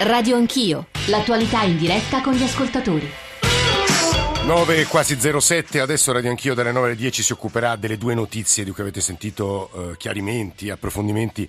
Radio Anch'io, l'attualità in diretta con gli ascoltatori. 9 quasi 07, adesso Radio Anch'io dalle 9 alle 10 si occuperà delle due notizie di cui avete sentito eh, chiarimenti, approfondimenti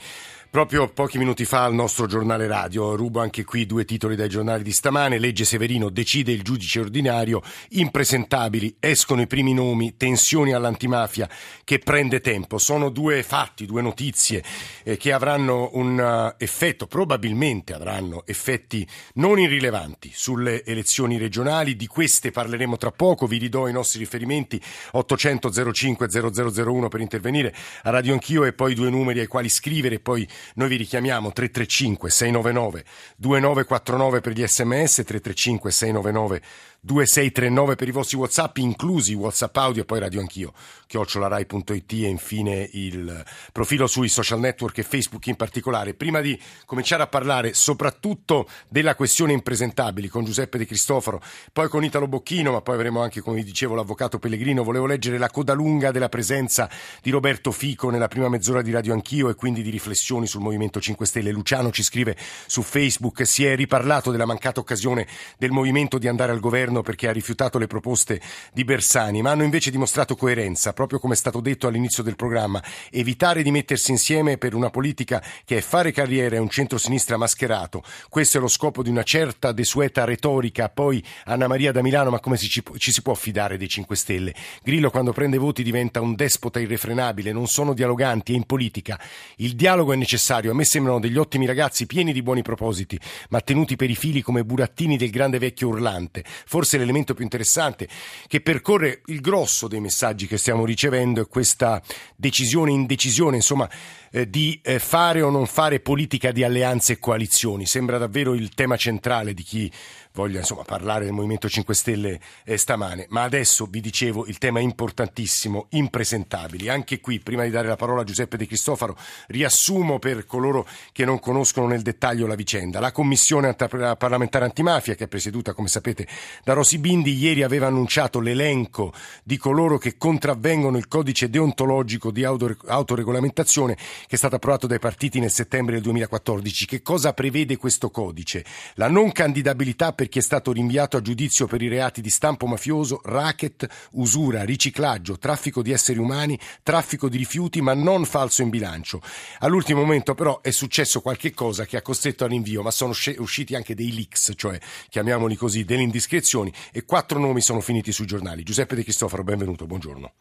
Proprio pochi minuti fa al nostro giornale radio, rubo anche qui due titoli dai giornali di stamane, legge Severino, decide il giudice ordinario, impresentabili, escono i primi nomi, tensioni all'antimafia che prende tempo. Sono due fatti, due notizie eh, che avranno un uh, effetto, probabilmente avranno effetti non irrilevanti sulle elezioni regionali, di queste parleremo tra poco, vi ridò i nostri riferimenti. 800 05 0001 per intervenire a Radio Anch'io e poi due numeri ai quali scrivere poi noi vi richiamiamo 335 699 2949 per gli sms, 335 699 2639 per i vostri WhatsApp, inclusi WhatsApp audio e poi radio anch'io, chiocciolarai.it e infine il profilo sui social network e Facebook in particolare. Prima di cominciare a parlare soprattutto della questione impresentabili con Giuseppe De Cristoforo, poi con Italo Bocchino, ma poi avremo anche, come dicevo, l'avvocato Pellegrino, volevo leggere la coda lunga della presenza di Roberto Fico nella prima mezz'ora di Radio Anch'io e quindi di riflessioni sul Movimento 5 Stelle. Luciano ci scrive su Facebook, si è riparlato della mancata occasione del Movimento di andare al governo governo perché ha rifiutato le proposte di Bersani, ma hanno invece dimostrato coerenza, proprio come è stato detto all'inizio del programma, evitare di mettersi insieme per una politica che è fare carriera e un centro-sinistra mascherato. Questo è lo scopo di una certa desueta retorica. Poi Anna Maria da Milano, ma come ci, ci si può fidare dei 5 Stelle? Grillo quando prende voti diventa un despota irrefrenabile, non sono dialoganti e in politica il dialogo è necessario. A me sembrano degli ottimi ragazzi pieni di buoni propositi, ma tenuti per i fili come burattini del grande vecchio urlante forse l'elemento più interessante che percorre il grosso dei messaggi che stiamo ricevendo è questa decisione, indecisione, insomma, eh, di eh, fare o non fare politica di alleanze e coalizioni. Sembra davvero il tema centrale di chi voglia insomma, parlare del Movimento 5 Stelle eh, stamane. Ma adesso vi dicevo il tema importantissimo, impresentabili. Anche qui, prima di dare la parola a Giuseppe De Cristofaro, riassumo per coloro che non conoscono nel dettaglio la vicenda. La Commissione parlamentare antimafia, che è presieduta, come sapete, da Rosi Bindi, ieri aveva annunciato l'elenco di coloro che contravvengono il codice deontologico di autoregolamentazione che è stato approvato dai partiti nel settembre del 2014. Che cosa prevede questo codice? La non candidabilità per chi è stato rinviato a giudizio per i reati di stampo mafioso, racket, usura, riciclaggio, traffico di esseri umani, traffico di rifiuti, ma non falso in bilancio. All'ultimo momento però è successo qualche cosa che ha costretto al rinvio, ma sono usciti anche dei leaks, cioè chiamiamoli così, delle indiscrezioni e quattro nomi sono finiti sui giornali. Giuseppe De Cristoforo, benvenuto, buongiorno.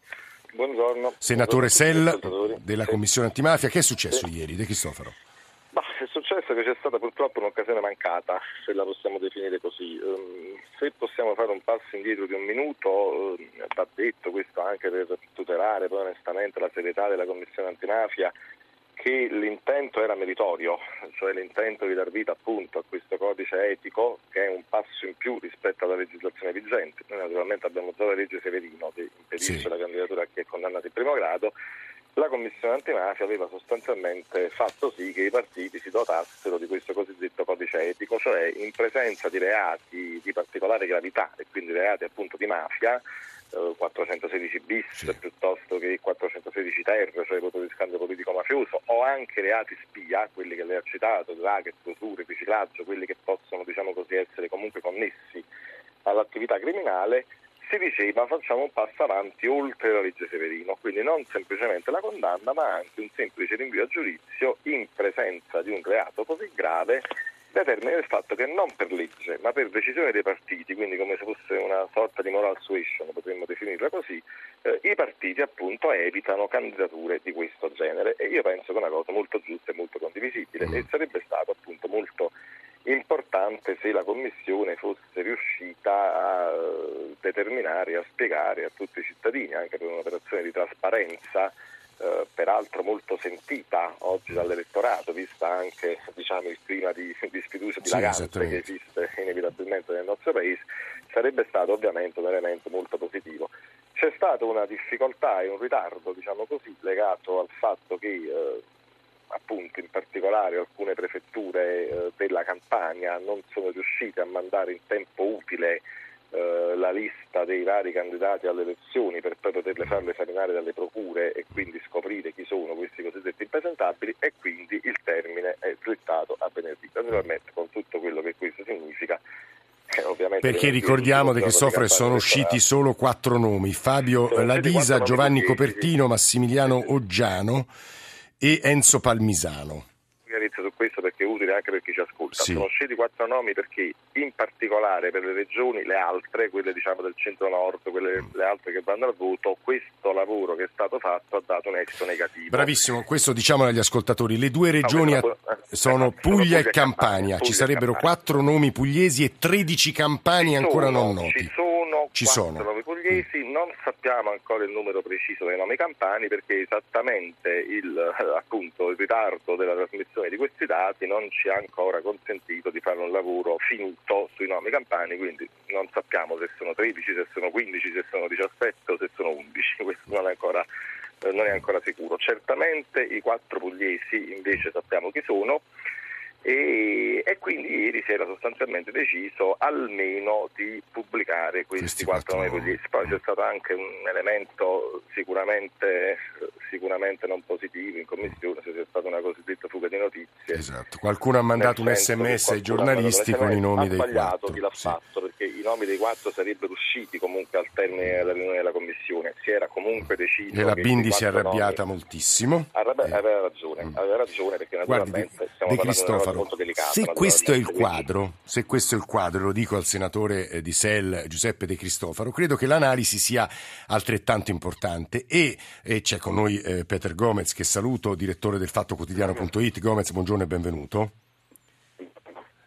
Buongiorno. Senatore Sell della Commissione Antimafia, che è successo ieri, De Cristoforo? Successo che c'è stata purtroppo un'occasione mancata, se la possiamo definire così. Um, se possiamo fare un passo indietro di un minuto, um, va detto questo anche per tutelare poi onestamente la serietà della Commissione Antimafia, che l'intento era meritorio, cioè l'intento di dar vita appunto a questo codice etico che è un passo in più rispetto alla legislazione vigente. Noi naturalmente abbiamo già la legge Severino che impedisce sì. la candidatura a chi è condannato in primo grado. La Commissione antimafia aveva sostanzialmente fatto sì che i partiti si dotassero di questo cosiddetto codice etico, cioè in presenza di reati di particolare gravità e quindi reati appunto di mafia, 416 bis sì. piuttosto che 416 ter, cioè voto di scambio politico mafioso, o anche reati spia, quelli che lei ha citato, racket, usure, riciclaggio, quelli che possono diciamo così, essere comunque connessi all'attività criminale, si diceva facciamo un passo avanti oltre la legge Severino, quindi non semplicemente la condanna ma anche un semplice rinvio a giudizio in presenza di un reato così grave determina il fatto che non per legge, ma per decisione dei partiti, quindi come se fosse una sorta di moral suasion, potremmo definirla così, eh, i partiti appunto evitano candidature di questo genere. E io penso che è una cosa molto giusta e molto condivisibile. E sarebbe stato appunto molto importante se la Commissione fosse riuscita a eh, determinare, a spiegare a tutti i cittadini, anche per un'operazione di trasparenza, eh, peraltro molto sentita oggi dall'elettorato, vista anche diciamo, il clima di, di sfiducia, di sì, che esiste inevitabilmente nel nostro paese, sarebbe stato ovviamente un elemento molto positivo. C'è stata una difficoltà e un ritardo, diciamo così, legato al fatto che eh, appunto in particolare alcune prefetture eh, della Campania non sono riuscite a mandare in tempo utile eh, la lista dei vari candidati alle elezioni per poi poterle farle esaminare dalle procure e quindi scoprire chi sono questi cosiddetti impresentabili e quindi il termine è slittato a venerdì. Naturalmente con tutto quello che perché ricordiamo De Cristoforo sono usciti solo quattro nomi, Fabio Ladisa, Giovanni Copertino, Massimiliano Oggiano e Enzo Palmisano chiarezza su questo perché è utile anche per chi ci ascolta. Sì. Sono scelti quattro nomi perché in particolare per le regioni, le altre, quelle diciamo del centro-nord, quelle le altre che vanno al voto, questo lavoro che è stato fatto ha dato un esito negativo. Bravissimo, questo diciamo agli ascoltatori. Le due regioni no, sono, eh, sono Puglia, e Campania. Ci sarebbero quattro nomi pugliesi e 13 campani ancora non noti. Ci sono ci sono. Mm. non sappiamo ancora il numero preciso dei nomi campani perché esattamente il, appunto, il ritardo della trasmissione di questi dati non ci ha ancora consentito di fare un lavoro finto sui nomi campani, quindi non sappiamo se sono 13, se sono 15, se sono 17 o se sono 11, questo non è ancora non è ancora sicuro. Certamente i quattro pugliesi invece sappiamo chi sono e, e, quindi ieri si era sostanzialmente deciso almeno di pubblicare questi, questi quattro pugliesi. Poi c'è stato anche un elemento sicuramente, sicuramente, non positivo in commissione, se c'è stata una cosiddetta fuga di notizie. Esatto, qualcuno ha mandato un sms ai giornalisti con i nomi dei quattro. Chi l'ha sì. fatto perché i nomi dei quattro sarebbero usciti comunque al termine della riunione della commissione, si era comunque deciso. E la Bindi si è arrabbiata nomi... moltissimo. Arrabbi- eh. Aveva ragione, mm. aveva ragione perché naturalmente Guardi, stiamo De parlando molto delicato. Se questo è il quadro, se questo è il quadro, lo dico al senatore eh, di SEL Giuseppe De Cristofaro, credo che l'analisi sia altrettanto importante e, e c'è con noi eh, Peter Gomez che saluto, direttore del Fatto Quotidiano.it. Gomez, buongiorno e benvenuto.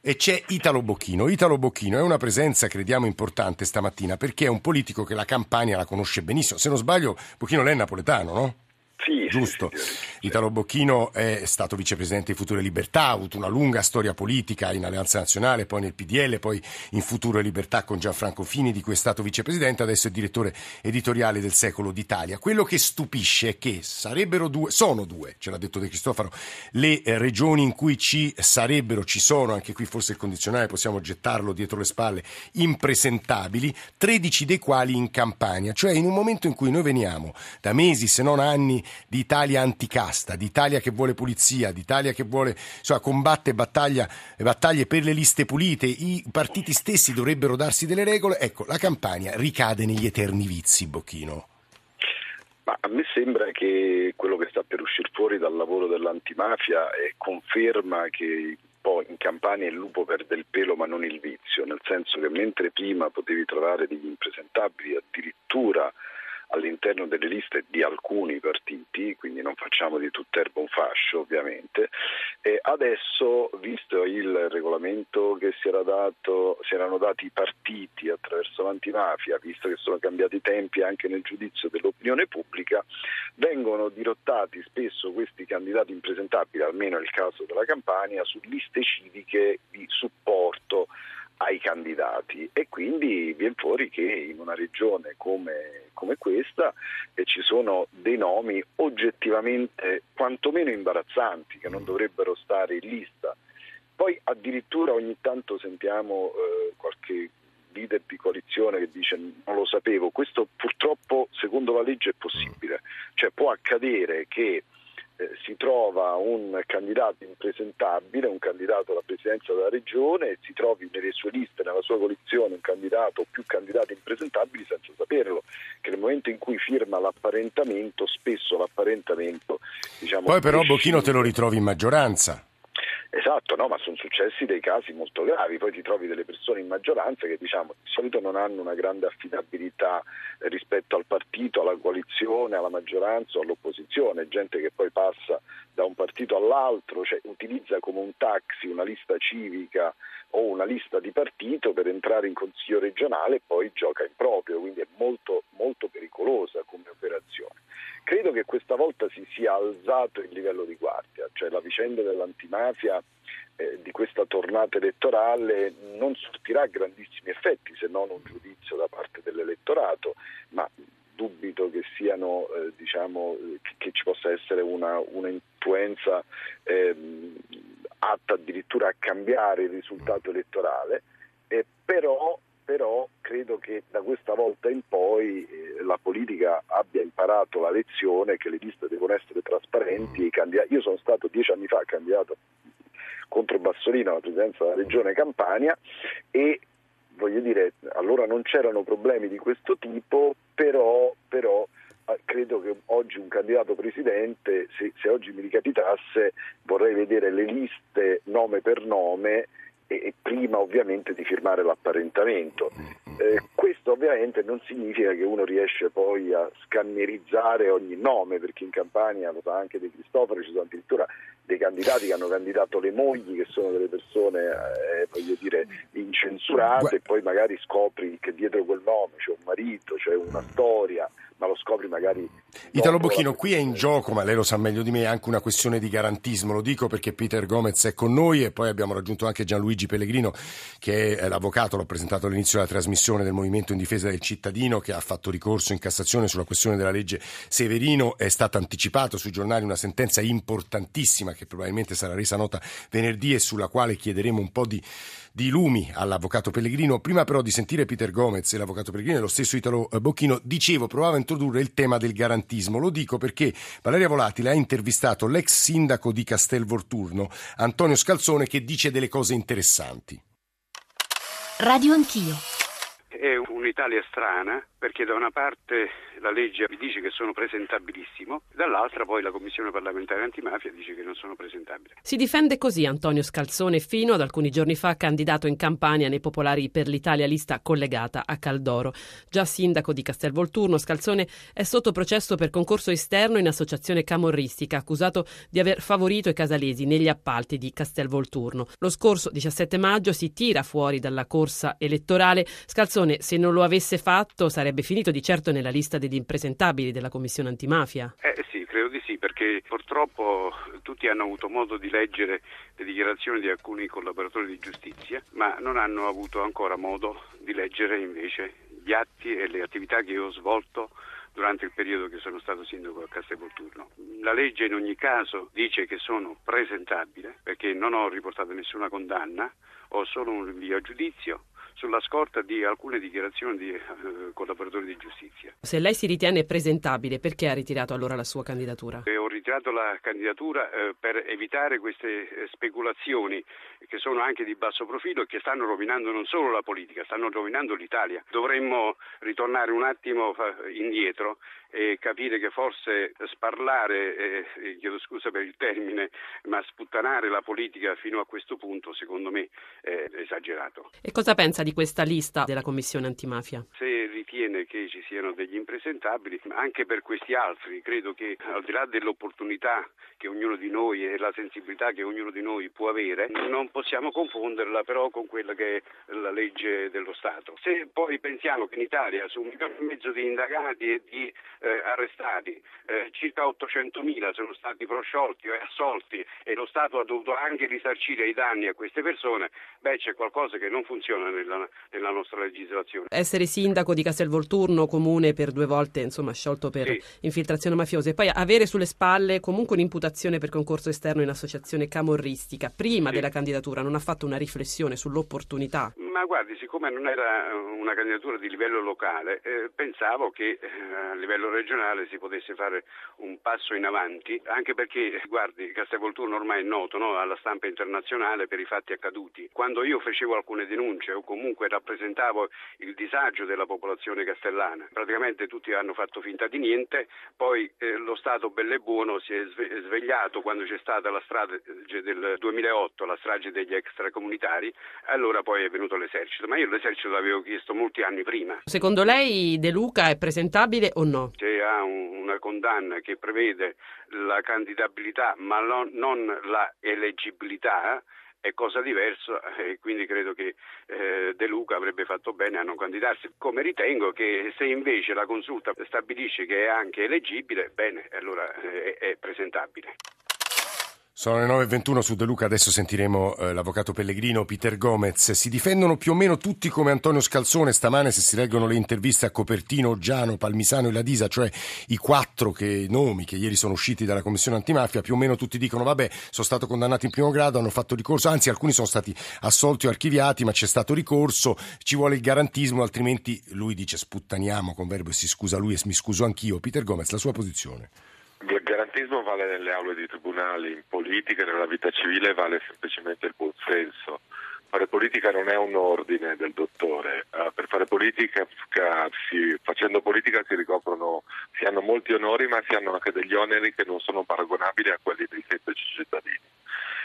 E c'è Italo Bocchino. Italo Bocchino è una presenza, crediamo, importante stamattina perché è un politico che la Campania la conosce benissimo. Se non sbaglio, Bocchino lei è napoletano, no? Sì, giusto. Sì, sì, Italo Bocchino è stato vicepresidente di Future Libertà, ha avuto una lunga storia politica in Alleanza Nazionale, poi nel PDL, poi in Future Libertà con Gianfranco Fini, di cui è stato vicepresidente, adesso è direttore editoriale del Secolo d'Italia. Quello che stupisce è che sarebbero due, sono due, ce l'ha detto De Cristofaro, le eh, regioni in cui ci sarebbero, ci sono, anche qui forse il condizionale possiamo gettarlo dietro le spalle, impresentabili, 13 dei quali in Campania, cioè in un momento in cui noi veniamo da mesi, se non anni, di Italia anticasta, di Italia che vuole pulizia, di Italia che vuole, insomma, combatte battaglie per le liste pulite, i partiti stessi dovrebbero darsi delle regole, ecco, la campagna ricade negli eterni vizi, Bocchino. Ma a me sembra che quello che sta per uscire fuori dal lavoro dell'antimafia è conferma che poi in Campania il lupo perde il pelo ma non il vizio, nel senso che mentre prima potevi trovare degli impresentabili addirittura all'interno delle liste di alcuni partiti, quindi non facciamo di tutt'erba un fascio ovviamente. E adesso, visto il regolamento che si, era dato, si erano dati i partiti attraverso l'antimafia, visto che sono cambiati i tempi anche nel giudizio dell'opinione pubblica, vengono dirottati spesso questi candidati impresentabili, almeno nel caso della Campania, su liste civiche di supporto ai candidati. E quindi viene fuori che in una regione come, come questa eh, ci sono dei nomi oggettivamente quantomeno imbarazzanti che non dovrebbero stare in lista. Poi addirittura ogni tanto sentiamo eh, qualche leader di coalizione che dice non lo sapevo, questo purtroppo secondo la legge è possibile, cioè può accadere che eh, si trova un candidato impresentabile, un candidato alla presidenza della regione e si trovi nelle sue liste, nella sua coalizione un candidato o più candidati impresentabili senza saperlo, che nel momento in cui firma l'apparentamento, spesso l'apparentamento diciamo, Poi però Bocchino te lo ritrovi in maggioranza. Esatto, no, ma sono successi dei casi molto gravi, poi ti trovi delle persone in maggioranza che diciamo di solito non hanno una grande affidabilità rispetto al partito, alla coalizione, alla maggioranza o all'opposizione, gente che poi passa da un partito all'altro, cioè utilizza come un taxi una lista civica o una lista di partito per entrare in consiglio regionale e poi gioca in proprio, quindi è molto, molto pericolosa come operazione. Credo che questa volta si sia alzato il livello di guardia, cioè la vicenda dell'antimafia eh, di questa tornata elettorale non sortirà grandissimi effetti se non un giudizio da parte dell'elettorato, ma dubito che, siano, eh, diciamo, che, che, ci possa essere una, una influenza ehm, atta addirittura a cambiare il risultato elettorale, eh, però però credo che da questa volta in poi eh, la politica abbia imparato la lezione che le liste devono essere trasparenti. Io sono stato dieci anni fa candidato contro Bassolino alla presidenza della regione Campania e voglio dire, allora non c'erano problemi di questo tipo, però, però eh, credo che oggi un candidato presidente, se, se, oggi mi ricapitasse, vorrei vedere le liste nome per nome e, prima ovviamente di firmare l'apparentamento. Eh, questo ovviamente non significa che uno riesce poi a scannerizzare ogni nome, perché in Campania, lo sa anche De Cristoforo, ci sono addirittura dei candidati che hanno candidato le mogli, che sono delle persone, eh, voglio dire, incensurate, e poi magari scopri che dietro quel nome c'è un marito, c'è una storia ma lo scopri magari. Italo Bocchino, qui è in gioco, ma lei lo sa meglio di me, anche una questione di garantismo. Lo dico perché Peter Gomez è con noi e poi abbiamo raggiunto anche Gianluigi Pellegrino, che è l'avvocato, l'ho presentato all'inizio della trasmissione del Movimento in difesa del cittadino, che ha fatto ricorso in Cassazione sulla questione della legge Severino. È stata anticipato sui giornali una sentenza importantissima che probabilmente sarà resa nota venerdì e sulla quale chiederemo un po' di di lumi all'avvocato Pellegrino. Prima però di sentire Peter Gomez e l'avvocato Pellegrino e lo stesso Italo eh, Bocchino, dicevo, provavo a introdurre il tema del garantismo. Lo dico perché Valeria Volatile ha intervistato l'ex sindaco di Castelvolturno, Antonio Scalzone, che dice delle cose interessanti. Radio Anch'io. È un'Italia strana perché da una parte la legge vi dice che sono presentabilissimo, dall'altra poi la Commissione parlamentare antimafia dice che non sono presentabili. Si difende così Antonio Scalzone fino ad alcuni giorni fa candidato in campagna nei popolari per l'Italia lista collegata a Caldoro. Già sindaco di Castelvolturno, Scalzone è sotto processo per concorso esterno in associazione camorristica, accusato di aver favorito i casalesi negli appalti di Castelvolturno. Lo scorso 17 maggio si tira fuori dalla corsa elettorale. Scalzone, se non lo avesse fatto, sarebbe finito di certo nella lista degli impresentabili della Commissione antimafia? Eh sì, purtroppo tutti hanno avuto modo di leggere le dichiarazioni di alcuni collaboratori di giustizia, ma non hanno avuto ancora modo di leggere invece gli atti e le attività che io ho svolto durante il periodo che sono stato sindaco a Castelvolturno. La legge in ogni caso dice che sono presentabile perché non ho riportato nessuna condanna, ho solo un rinvio a giudizio sulla scorta di alcune dichiarazioni di eh, collaboratori di giustizia. Se lei si ritiene presentabile, perché ha ritirato allora la sua candidatura? Eh, ho ritirato la candidatura eh, per evitare queste eh, speculazioni che sono anche di basso profilo e che stanno rovinando non solo la politica, stanno rovinando l'Italia. Dovremmo ritornare un attimo indietro e capire che forse sparlare, eh, chiedo scusa per il termine, ma sputtanare la politica fino a questo punto secondo me è esagerato. E cosa pensa di questa lista della Commissione antimafia? Se ritiene che ci siano degli impresentabili, anche per questi altri, credo che al di là dell'opportunità che ognuno di noi e la sensibilità che ognuno di noi può avere, non possiamo confonderla però con quella che è la legge dello Stato. Se poi pensiamo che in Italia su un milione e mezzo di indagati e di eh, arrestati, eh, circa 800.000 sono stati prosciolti e assolti e lo Stato ha dovuto anche risarcire i danni a queste persone, beh c'è qualcosa che non funziona nella, nella nostra legislazione. Essere sindaco di Castelvolturno, comune per due volte insomma, sciolto per sì. infiltrazione mafiosa e poi avere sulle spalle comunque un'imputazione per concorso esterno in associazione camorristica prima sì. della candidatura, non ha fatto una riflessione sull'opportunità? Ma guardi, siccome non era una candidatura di livello locale, eh, pensavo che eh, a livello regionale si potesse fare un passo in avanti, anche perché, guardi, Castelvolturno ormai è noto no, alla stampa internazionale per i fatti accaduti. Quando io facevo alcune denunce o comunque rappresentavo il disagio della popolazione castellana, praticamente tutti hanno fatto finta di niente, poi eh, lo Stato bello e buono si è svegliato quando c'è stata la strage del 2008, la strage degli extracomunitari, allora poi è venuto l'esercito, ma io l'esercito l'avevo chiesto molti anni prima. Secondo lei De Luca è presentabile o no? Se ha un, una condanna che prevede la candidabilità ma non, non la eleggibilità, è cosa diversa e quindi credo che eh, De Luca avrebbe fatto bene a non candidarsi. Come ritengo che se invece la consulta stabilisce che è anche eleggibile, bene, allora eh, è presentabile. Sono le 9.21 su De Luca, adesso sentiremo eh, l'avvocato Pellegrino, Peter Gomez. Si difendono più o meno tutti come Antonio Scalzone stamane, se si leggono le interviste a Copertino, Giano, Palmisano e Ladisa, cioè i quattro che, nomi che ieri sono usciti dalla Commissione antimafia, più o meno tutti dicono vabbè, sono stato condannato in primo grado, hanno fatto ricorso, anzi alcuni sono stati assolti o archiviati, ma c'è stato ricorso, ci vuole il garantismo, altrimenti lui dice sputtaniamo con verbo e si scusa lui e mi scuso anch'io. Peter Gomez, la sua posizione. Garantismo vale nelle aule di tribunali, in politica, nella vita civile vale semplicemente il buon senso. Fare politica non è un ordine del dottore, uh, per fare politica si, facendo politica si ricoprono, si hanno molti onori ma si hanno anche degli oneri che non sono paragonabili a quelli dei semplici cittadini.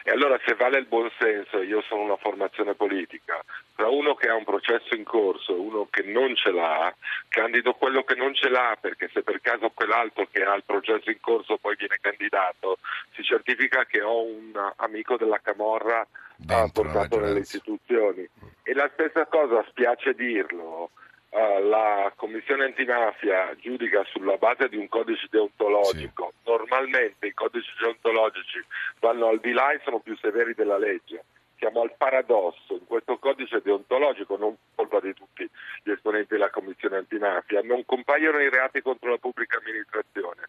E allora se vale il buon senso, io sono una formazione politica, tra uno che ha un processo in corso e uno che non ce l'ha, candido quello che non ce l'ha perché se per caso quell'altro che ha il processo in corso poi viene candidato, si certifica che ho un amico della Camorra Dentro portato nelle istituzioni. E la stessa cosa, spiace dirlo, la commissione antimafia giudica sulla base di un codice deontologico, sì. normalmente i codici deontologici vanno al di là e sono più severi della legge. Siamo al paradosso, in questo codice deontologico, non colpa di tutti gli esponenti della commissione antimafia, non compaiono i reati contro la pubblica amministrazione.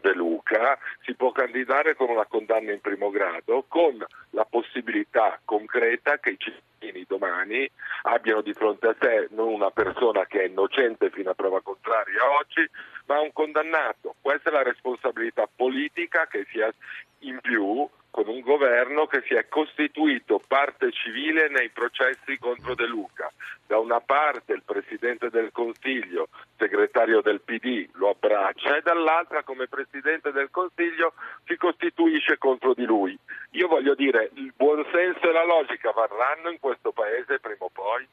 De Luca si può candidare con una condanna in primo grado con la possibilità concreta che i cittadini domani abbiano di fronte a sé non una persona che è innocente fino a prova contraria oggi, ma un condannato. Questa è la responsabilità politica che si ha in più con un governo che si è costituito parte civile nei processi contro De Luca. Da una parte il Presidente del Consiglio, segretario del PD, lo abbraccia e dall'altra come Presidente del Consiglio si costituisce contro di lui. Io voglio dire, il buonsenso e la logica varranno in questo Paese prima o poi?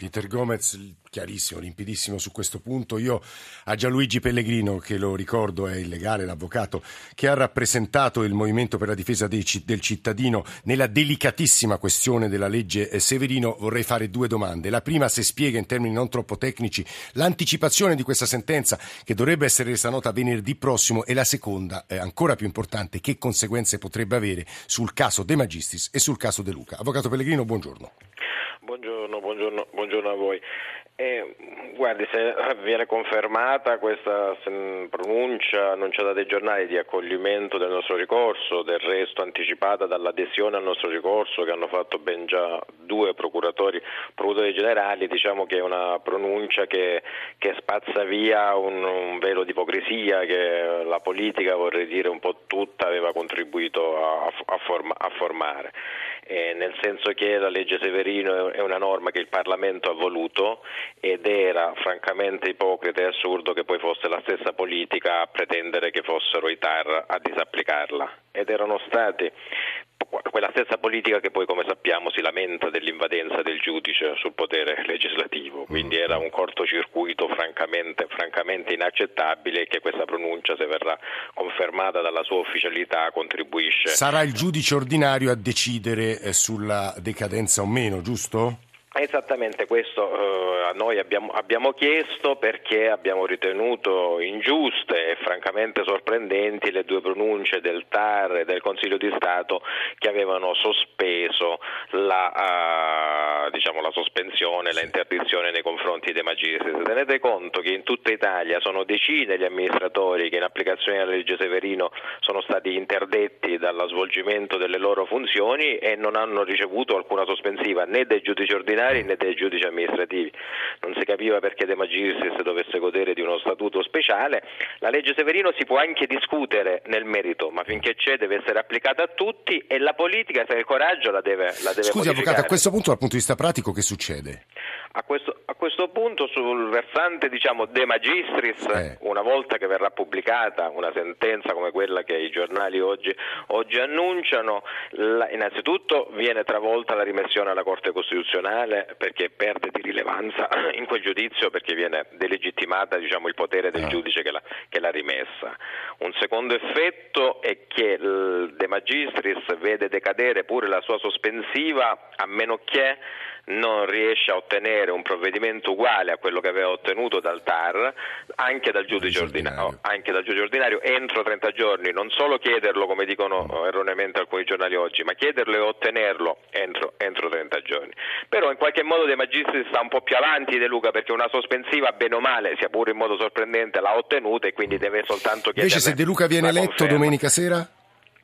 Peter Gomez, chiarissimo, limpidissimo su questo punto. Io a Gianluigi Pellegrino, che lo ricordo è il legale, l'avvocato, che ha rappresentato il Movimento per la difesa del cittadino nella delicatissima questione della legge eh, Severino, vorrei fare due domande. La prima, se spiega in termini non troppo tecnici l'anticipazione di questa sentenza che dovrebbe essere resa nota venerdì prossimo e la seconda, eh, ancora più importante, che conseguenze potrebbe avere sul caso De Magistris e sul caso De Luca. Avvocato Pellegrino, buongiorno. Buongiorno, buongiorno, buongiorno a voi. Eh, guardi, se viene confermata questa pronuncia annunciata dai giornali di accoglimento del nostro ricorso, del resto anticipata dall'adesione al nostro ricorso che hanno fatto ben già due procuratori, procuratori generali, diciamo che è una pronuncia che, che spazza via un, un, velo di ipocrisia che la politica, vorrei dire un po' tutta, aveva contribuito a, a, forma, a formare. Eh, nel senso che la legge Severino è una norma che il Parlamento ha voluto ed era francamente ipocrita e assurdo che poi fosse la stessa politica a pretendere che fossero i TAR a disapplicarla. Ed erano stati quella stessa politica che poi, come sappiamo, si lamenta dell'invadenza del giudice sul potere legislativo. Quindi era un cortocircuito francamente, francamente inaccettabile che questa pronuncia, se verrà confermata dalla sua ufficialità, contribuisce. Sarà il giudice ordinario a decidere eh, sulla decadenza o meno, giusto? Esattamente questo eh, noi abbiamo, abbiamo, chiesto perché abbiamo ritenuto ingiuste e francamente sorprendenti le due pronunce del TAR e del Consiglio di Stato che avevano sospeso la, uh, diciamo, la sospensione, la interdizione nei confronti dei magistrati. Tenete conto che in tutta Italia sono decine gli amministratori che in applicazione della legge Severino sono stati interdetti dallo svolgimento delle loro funzioni e non hanno ricevuto alcuna sospensiva né dai giudici ordinari disciplinari né dei giudici amministrativi. Non si capiva perché De Magistris dovesse godere di uno statuto speciale. La legge Severino si può anche discutere nel merito, ma finché c'è deve essere applicata a tutti e la politica, se ha il coraggio, la deve, la deve Scusi, avvocato, a questo punto, dal punto di vista pratico, che succede? A questo, a questo punto, sul versante diciamo, De Magistris, eh. una volta che verrà pubblicata una sentenza come quella che i giornali oggi, oggi annunciano, la, innanzitutto viene travolta la rimessione alla Corte Costituzionale perché perde di rilevanza in quel giudizio perché viene delegittimata diciamo, il potere del ah. giudice che l'ha, che l'ha, rimessa. Un secondo effetto è che il De Magistris vede decadere pure la sua sospensiva a meno che non riesce a ottenere un provvedimento uguale a quello che aveva ottenuto dal TAR anche dal giudice, ordinario, anche dal giudice ordinario entro 30 giorni, non solo chiederlo come dicono mm. erroneamente alcuni giornali oggi, ma chiederlo e ottenerlo entro, entro 30 giorni. Però in qualche modo De Magistris sta un po' più avanti De Luca perché una sospensiva bene o male, sia pure in modo sorprendente, l'ha ottenuta e quindi deve soltanto chiedere. Invece se De Luca viene eletto domenica sera?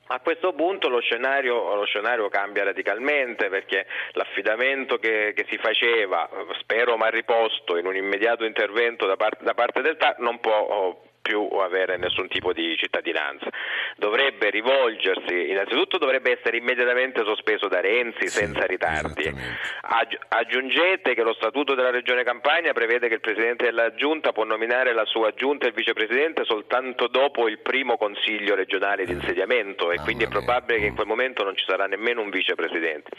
A questo punto lo scenario, lo scenario, cambia radicalmente perché l'affidamento che, che, si faceva, spero ma riposto, in un immediato intervento da parte, da parte del TAR non può più avere nessun tipo di cittadinanza. Dovrebbe rivolgersi, innanzitutto dovrebbe essere immediatamente sospeso da Renzi sì, senza ritardi. Aggi- aggiungete che lo statuto della Regione Campania prevede che il Presidente della Giunta può nominare la sua Giunta e il Vicepresidente soltanto dopo il primo Consiglio regionale di eh. insediamento e quindi è probabile che in quel momento non ci sarà nemmeno un Vicepresidente.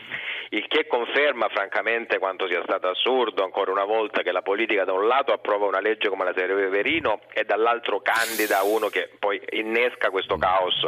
Il che conferma francamente quanto sia stato assurdo ancora una volta che la politica da un lato approva una legge come la Severino e dall'altro candida uno che poi innesca questo caos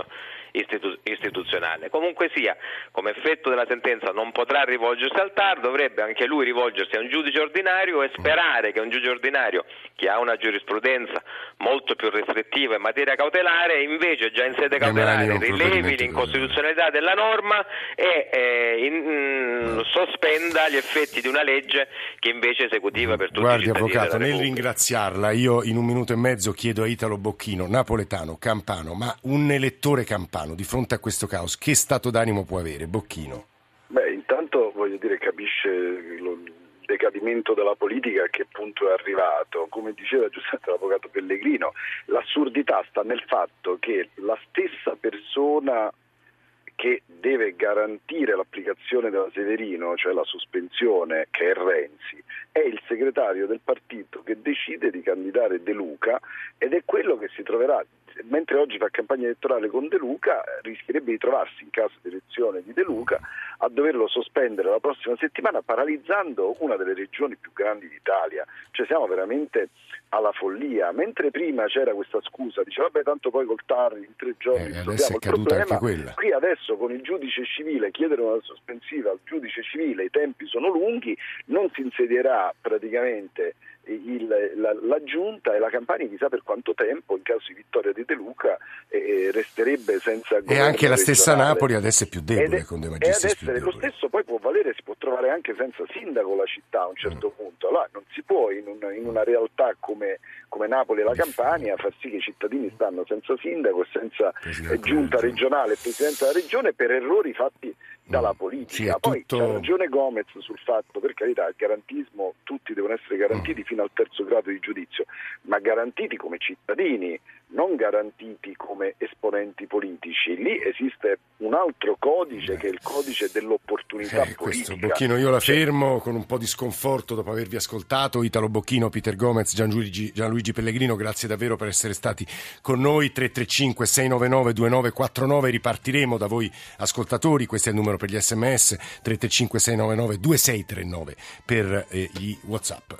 istitu- istituzionale. Comunque sia, come effetto della sentenza non potrà rivolgersi al TAR, dovrebbe anche lui rivolgersi a un giudice ordinario e sperare che un giudice ordinario che ha una giurisprudenza molto più restrittiva in materia cautelare, invece già in sede cautelare rilevi l'incostituzionalità della norma e eh, in, mm, sospenda gli effetti di una legge che invece è esecutiva per tutti Guardi, i cittadini avvocato, nel ringraziarla, io in un minuto e mezzo chiedo a Italo Bocchino, napoletano, campano, ma un elettore campano Campano di fronte a questo caos, che stato d'animo può avere? Bocchino. Beh, intanto voglio dire, capisce il decadimento della politica a che punto è arrivato. Come diceva giustamente l'avvocato Pellegrino, l'assurdità sta nel fatto che la stessa persona che deve garantire l'applicazione della Severino, cioè la sospensione, che è Renzi, è il segretario del partito che decide di candidare De Luca ed è quello che si troverà mentre oggi fa campagna elettorale con De Luca, rischierebbe di trovarsi in caso di elezione di De Luca a doverlo sospendere la prossima settimana, paralizzando una delle regioni più grandi d'Italia. Cioè siamo veramente alla follia. Mentre prima c'era questa scusa, diceva vabbè tanto poi col TAR in tre giorni eh, adesso è caduta anche quella. Qui adesso con il giudice civile chiedere una sospensiva al giudice civile, i tempi sono lunghi, non si insedierà praticamente il, la, la, giunta e la Campania chissà per quanto tempo in caso di vittoria di De Luca eh, resterebbe senza e anche la stessa Napoli adesso è più debole è, con dei magistrati e lo stesso poi può valere si può trovare anche senza sindaco la città a un certo mm. punto. Allora non si può in, un, in una realtà come, come, Napoli e la Campania far sì che i cittadini stanno senza sindaco e senza eh, giunta regionale e presidente della regione per errori fatti dalla mm. politica. Sì, Poi tutto... ragione Gomez sul fatto, per carità, il garantismo, tutti devono essere garantiti mm. fino al terzo grado di giudizio, ma garantiti come cittadini, non garantiti come esponenti politici. Lì esiste un altro codice che è il codice dell'opportunità eh, politica. Questo, Bocchino, io la fermo con un po' di sconforto dopo avervi ascoltato. Italo Bocchino, Peter Gomez, Gianluigi, Gianluigi Pellegrino, grazie davvero per essere stati con noi. 335 699 2949, ripartiremo da voi ascoltatori, questo è il numero per gli sms, 335 699 2639 per eh, gli whatsapp.